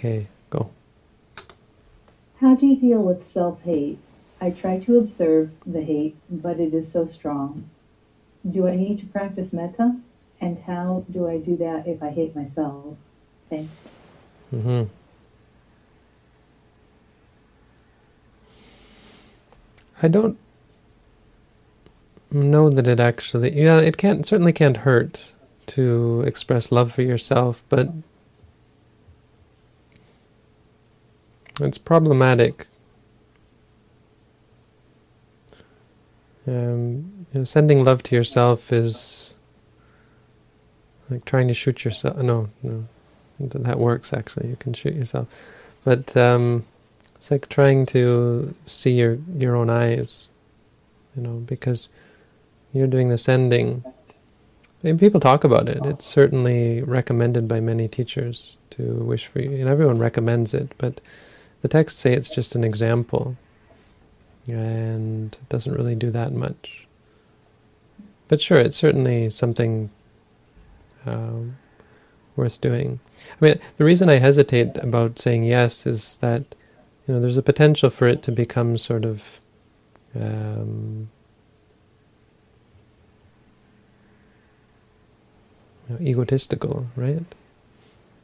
Okay, go. How do you deal with self hate? I try to observe the hate, but it is so strong. Do I need to practice metta? And how do I do that if I hate myself? Thanks. Mm-hmm. I don't know that it actually, yeah, it can't certainly can't hurt to express love for yourself, but it's problematic. Um, you know, sending love to yourself is like trying to shoot yourself. No, no, that works actually. You can shoot yourself, but um, it's like trying to see your your own eyes, you know, because you're doing the sending. Mean, people talk about it. It's certainly recommended by many teachers to wish for you, and everyone recommends it. But the texts say it's just an example, and it doesn't really do that much. But sure, it's certainly something um, worth doing. I mean, the reason I hesitate about saying yes is that you know, there's a potential for it to become sort of um, egotistical, right?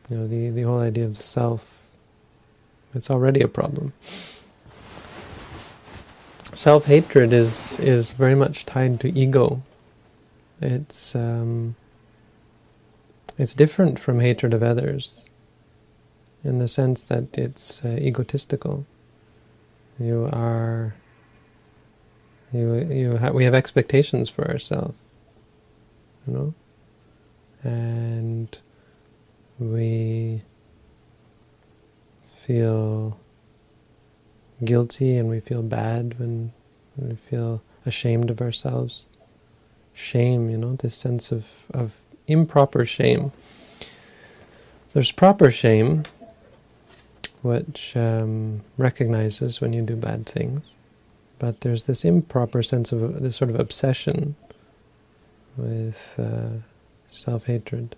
You know, the, the whole idea of the self, it's already a problem. Self-hatred is, is very much tied to ego. It's, um, it's different from hatred of others in the sense that it's uh, egotistical. You are, you you ha we have expectations for ourselves, you know, and we feel guilty and we feel bad when we feel ashamed of ourselves. Shame, you know, this sense of, of improper shame. There's proper shame, which um, recognizes when you do bad things. But there's this improper sense of this sort of obsession with uh, self-hatred.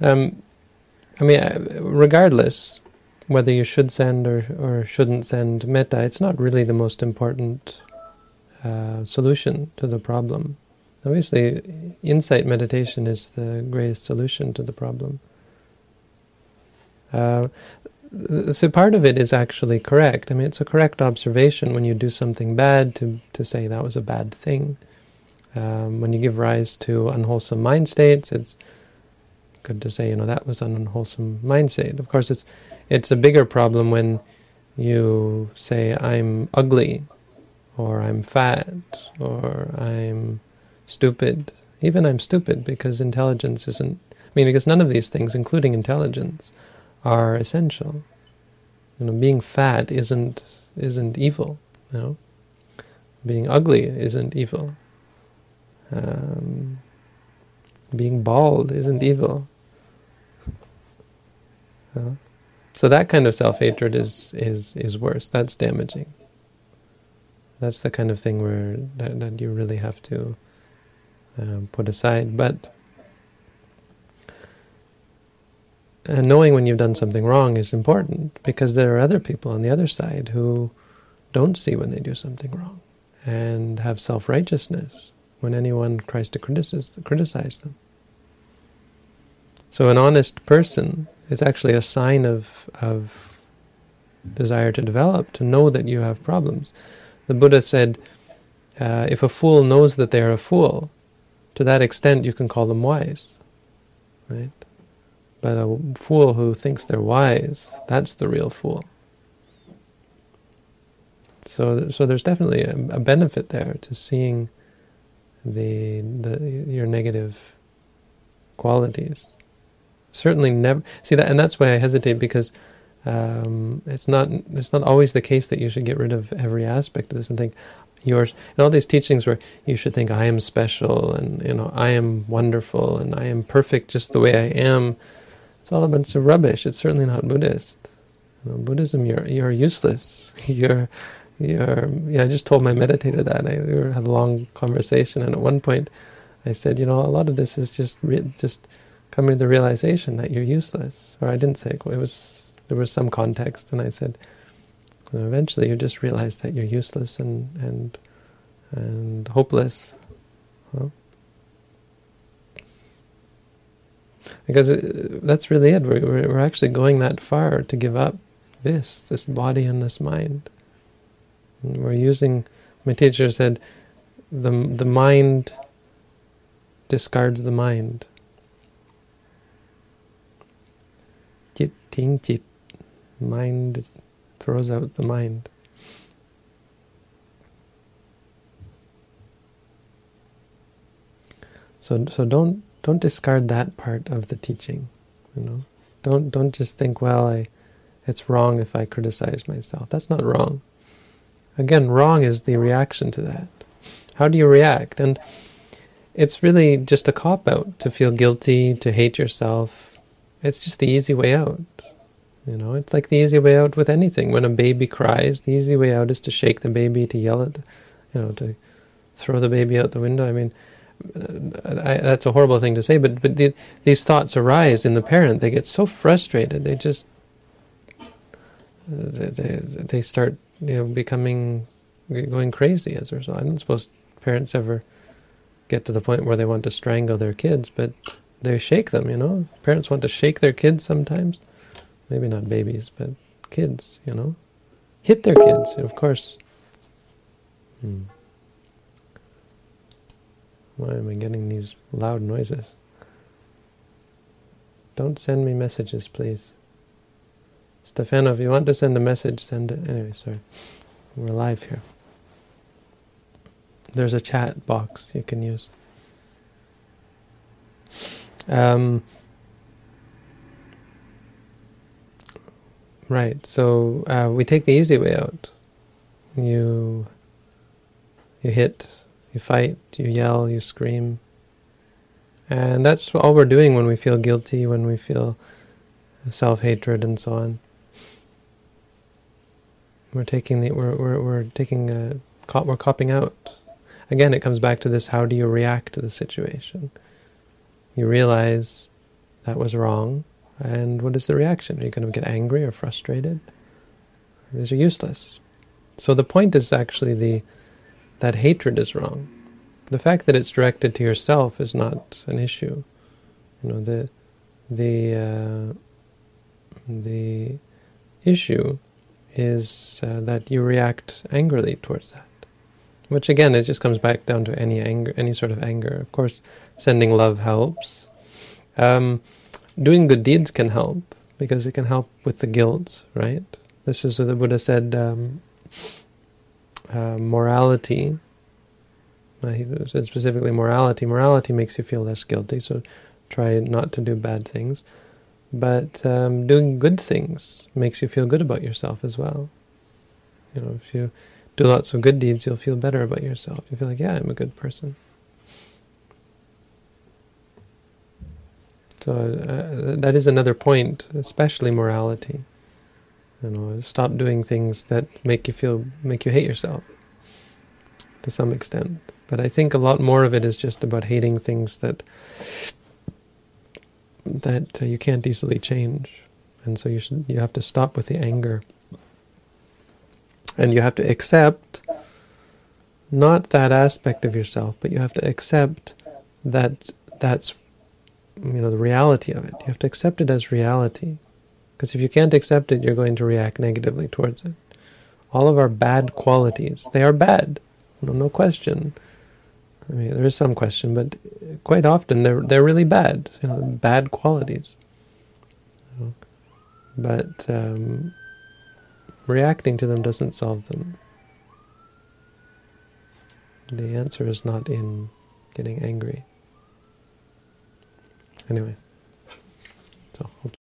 Um, I mean, uh, regardless whether you should send or, or shouldn't send metta, it's not really the most important uh, solution to the problem. Obviously, insight meditation is the greatest solution to the problem. Uh, so part of it is actually correct. I mean, it's a correct observation when you do something bad to, to say that was a bad thing. Um, when you give rise to unwholesome mind states, it's good to say, you know, that was an unwholesome mindset. Of course, it's it's a bigger problem when you say, I'm ugly, or I'm fat, or I'm stupid. Even I'm stupid because intelligence isn't, I mean, because none of these things, including intelligence, are essential. You know, being fat isn't isn't evil. You know, being ugly isn't evil. Um, being bald isn't evil. Know? So that kind of self-hatred is is is worse. That's damaging. That's the kind of thing where that, that you really have to um, put aside. But uh, knowing when you've done something wrong is important because there are other people on the other side who don't see when they do something wrong and have self-righteousness when anyone tries to criticize, criticize them. So an honest person is actually a sign of, of desire to develop, to know that you have problems. The Buddha said, uh, if a fool knows that they are a fool, to that extent you can call them wise, right? But a fool who thinks they're wise, that's the real fool. So, so there's definitely a, a benefit there to seeing the, the your negative qualities. Certainly never see that, and that's why I hesitate because um, it's not it's not always the case that you should get rid of every aspect of this and think yours and all these teachings where you should think I am special and you know I am wonderful and I am perfect just the way I am. It's all a bunch of rubbish. It's certainly not Buddhist. You know, Buddhism, you're you're useless. you're you're, yeah, I just told my meditator that. I we had a long conversation, and at one point, I said, you know, a lot of this is just just coming to the realization that you're useless. Or I didn't say it. It was there was some context, and I said, eventually, you just realize that you're useless and and and hopeless. Huh? Because it, that's really it. We're, we're actually going that far to give up this, this body and this mind. And we're using, my teacher said, the, the mind discards the mind. Jit ting. Mind throws out the mind. So so don't don't discard that part of the teaching. You know, don't don't just think, well, I it's wrong if I criticize myself. That's not wrong. Again, wrong is the reaction to that. How do you react? And it's really just a cop out to feel guilty, to hate yourself. It's just the easy way out. You know, it's like the easy way out with anything. When a baby cries, the easy way out is to shake the baby, to yell at, you know, to throw the baby out the window. I mean, I, that's a horrible thing to say, but but the, these thoughts arise in the parent. They get so frustrated. They just they, they start you know becoming going crazy as a result. I don't suppose parents ever get to the point where they want to strangle their kids, but they shake them. You know, parents want to shake their kids sometimes maybe not babies, but kids, you know, hit their kids, of course. Hmm. Why am I getting these loud noises? Don't send me messages, please. Stefano, if you want to send a message, send it. Anyway, sorry. We're live here. There's a chat box you can use. Um, Right. So uh, we take the easy way out. You you hit, you fight, you yell, you scream. And that's all we're doing when we feel guilty, when we feel self-hatred and so on. We're taking the we're we're we're taking a we're copping out. Again, it comes back to this: how do you react to the situation? You realize that was wrong and what is the reaction? Are you going to get angry or frustrated? These are useless. So the point is actually the that hatred is wrong. The fact that it's directed to yourself is not an issue. You know the the uh, the issue is uh, that you react angrily towards that, which again it just comes back down to any anger, any sort of anger. Of course, sending love helps. Um, doing good deeds can help because it can help with the guilt, right? This is what the Buddha said. Um, uh, morality. Uh, he said specifically morality. Morality makes you feel less guilty, so try not to do bad things. But um, doing good things makes you feel good about yourself as well. You know, if you do lots of good deeds, you'll feel better about yourself. You feel like, yeah, I'm a good person. So uh, that is another point, especially morality. You know, stop doing things that make you feel make you hate yourself to some extent. But I think a lot more of it is just about hating things that that uh, you can't easily change, and so you should you have to stop with the anger, and you have to accept not that aspect of yourself, but you have to accept that that's you know the reality of it. You have to accept it as reality, because if you can't accept it, you're going to react negatively towards it. All of our bad qualities, they are bad, no, no question. I mean, there is some question, but quite often they're they're really bad. You know, bad qualities. But um, reacting to them doesn't solve them. The answer is not in getting angry. Anyway, so hope